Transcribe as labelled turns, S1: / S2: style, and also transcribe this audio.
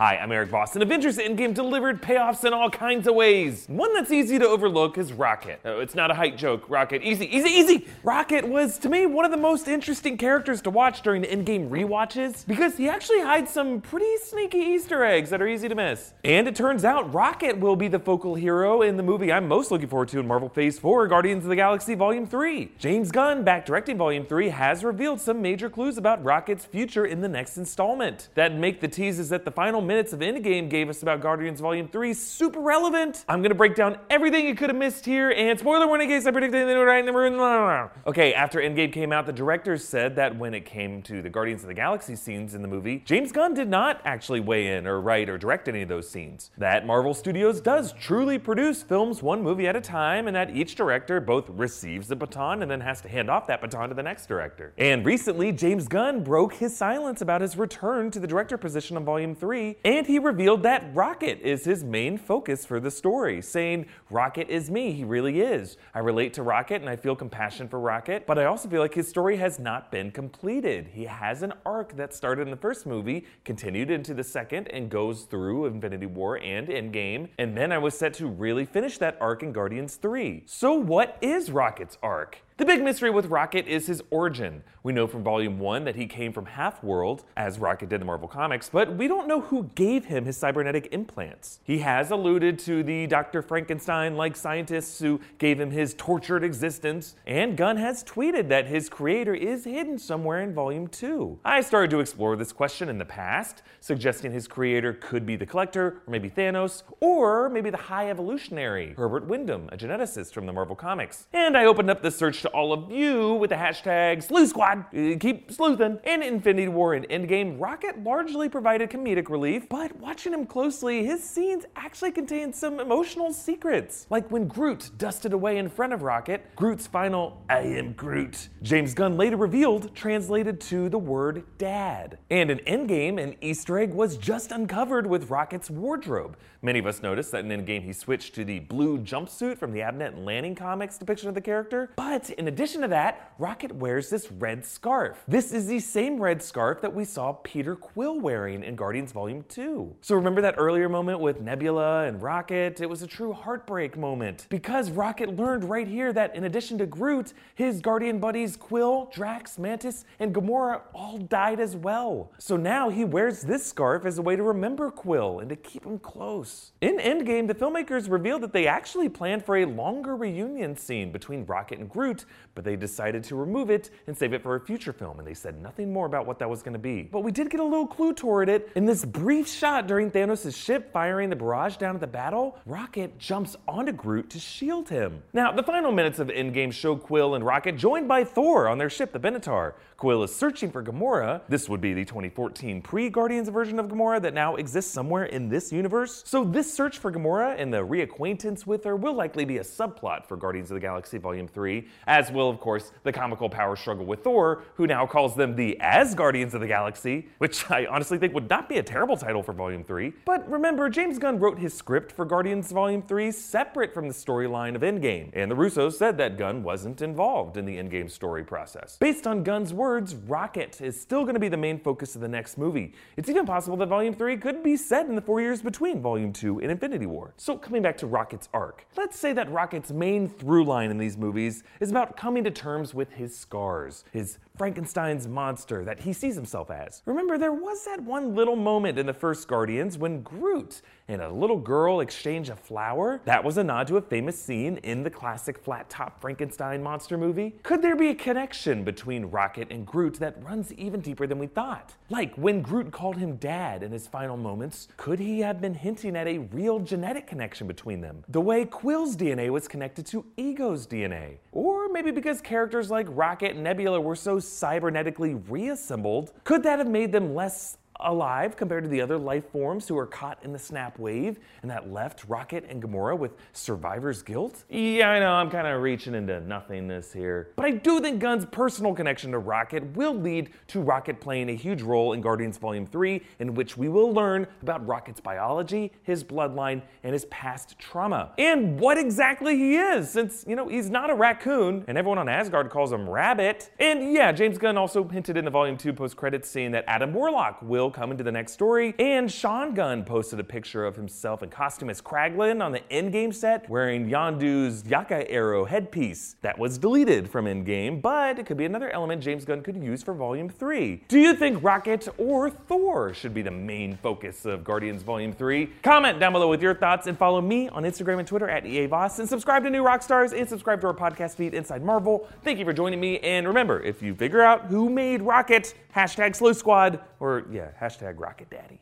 S1: Hi, I'm Erik Voss, and Avengers Endgame delivered payoffs in all kinds of ways. One that's easy to overlook is Rocket. It's not a height joke. Rocket, easy, easy, easy! Rocket was, to me, one of the most interesting characters to watch during the Endgame rewatches because he actually hides some pretty sneaky Easter eggs that are easy to miss. And it turns out Rocket will be the focal hero in the movie I'm most looking forward to in Marvel Phase 4 Guardians of the Galaxy Volume 3. James Gunn, back directing Volume 3, has revealed some major clues about Rocket's future in the next installment that make the teases that the final minutes of Endgame gave us about Guardians Volume 3 super relevant. I'm gonna break down everything you could have missed here, and spoiler warning in case I predicted anything right in the room. Okay, after Endgame came out, the directors said that when it came to the Guardians of the Galaxy scenes in the movie, James Gunn did not actually weigh in or write or direct any of those scenes. That Marvel Studios does truly produce films one movie at a time, and that each director both receives the baton and then has to hand off that baton to the next director. And recently, James Gunn broke his silence about his return to the director position on Volume 3, and he revealed that Rocket is his main focus for the story, saying, Rocket is me, he really is. I relate to Rocket and I feel compassion for Rocket, but I also feel like his story has not been completed. He has an arc that started in the first movie, continued into the second, and goes through Infinity War and Endgame, and then I was set to really finish that arc in Guardians 3. So, what is Rocket's arc? The big mystery with Rocket is his origin. We know from Volume 1 that he came from Half World, as Rocket did in the Marvel Comics, but we don't know who gave him his cybernetic implants. He has alluded to the Dr. Frankenstein like scientists who gave him his tortured existence, and Gunn has tweeted that his creator is hidden somewhere in Volume 2. I started to explore this question in the past, suggesting his creator could be the Collector, or maybe Thanos, or maybe the High Evolutionary, Herbert Wyndham, a geneticist from the Marvel Comics. And I opened up the search to all of you with the hashtag Sleuth Squad. Uh, Keep sleuthing. In Infinity War and Endgame, Rocket largely provided comedic relief, but watching him closely, his scenes actually contain some emotional secrets. Like when Groot dusted away in front of Rocket, Groot's final I am Groot, James Gunn later revealed translated to the word dad. And in Endgame, an Easter egg was just uncovered with Rocket's wardrobe. Many of us noticed that in Endgame he switched to the blue jumpsuit from the Abnett and Lanning comics depiction of the character, but in addition to that, Rocket wears this red scarf. This is the same red scarf that we saw Peter Quill wearing in Guardians Volume 2. So remember that earlier moment with Nebula and Rocket? It was a true heartbreak moment because Rocket learned right here that in addition to Groot, his Guardian buddies Quill, Drax, Mantis, and Gamora all died as well. So now he wears this scarf as a way to remember Quill and to keep him close. In Endgame, the filmmakers revealed that they actually planned for a longer reunion scene between Rocket and Groot, but they decided to remove it and save it for a future film, and they said nothing more about what that was going to be. But we did get a little clue toward it. In this brief shot during Thanos' ship firing the barrage down at the battle, Rocket jumps onto Groot to shield him. Now, the final minutes of Endgame show Quill and Rocket joined by Thor on their ship, the Benatar. Quill is searching for Gamora. This would be the 2014 pre-Guardians version of Gamora that now exists somewhere in this universe. So this search for Gamora and the reacquaintance with her will likely be a subplot for Guardians of the Galaxy Volume 3, as will, of course, the comical power struggle with Thor, who now calls them the Asgardians of the Galaxy, which I honestly think would not be a terrible title for Volume 3. But remember, James Gunn wrote his script for Guardians Volume 3 separate from the storyline of Endgame, and the Russos said that Gunn wasn't involved in the Endgame story process. Based on Gunn's words, Rocket is still going to be the main focus of the next movie. It's even possible that Volume 3 could be set in the four years between Volume 2 and Infinity War. So, coming back to Rocket's arc, let's say that Rocket's main through line in these movies is about coming to terms with his scars, his Frankenstein's monster that he sees himself as. Remember, there was that one little moment in the first Guardians when Groot and a little girl exchange a flower? That was a nod to a famous scene in the classic flat top Frankenstein monster movie. Could there be a connection between Rocket and Groot that runs even deeper than we thought? Like when Groot called him dad in his final moments, could he have been hinting at a real genetic connection between them? The way Quill's DNA was connected to Ego's DNA? Or maybe because characters like Rocket and Nebula were so cybernetically reassembled, could that have made them less alive compared to the other life forms who are caught in the snap wave and that left Rocket and Gamora with survivor's guilt? Yeah, I know, I'm kind of reaching into nothingness here. But I do think Gunn's personal connection to Rocket will lead to Rocket playing a huge role in Guardians Volume 3, in which we will learn about Rocket's biology, his bloodline, and his past trauma. And what exactly he is, since, you know, he's not a raccoon, and everyone on Asgard calls him Rabbit. And yeah, James Gunn also hinted in the Volume 2 post credits scene that Adam Warlock will will come into the next story. And Sean Gunn posted a picture of himself in costume as Kraglin on the Endgame set, wearing Yondu's Yaka Arrow headpiece. That was deleted from Endgame, but it could be another element James Gunn could use for Volume 3. Do you think Rocket or Thor should be the main focus of Guardians Volume 3? Comment down below with your thoughts and follow me on Instagram and Twitter at EAVoss and subscribe to New Rockstars and subscribe to our podcast feed Inside Marvel. Thank you for joining me. And remember, if you figure out who made Rocket, hashtag Sleuth Squad, or yeah, hashtag Rocket Daddy.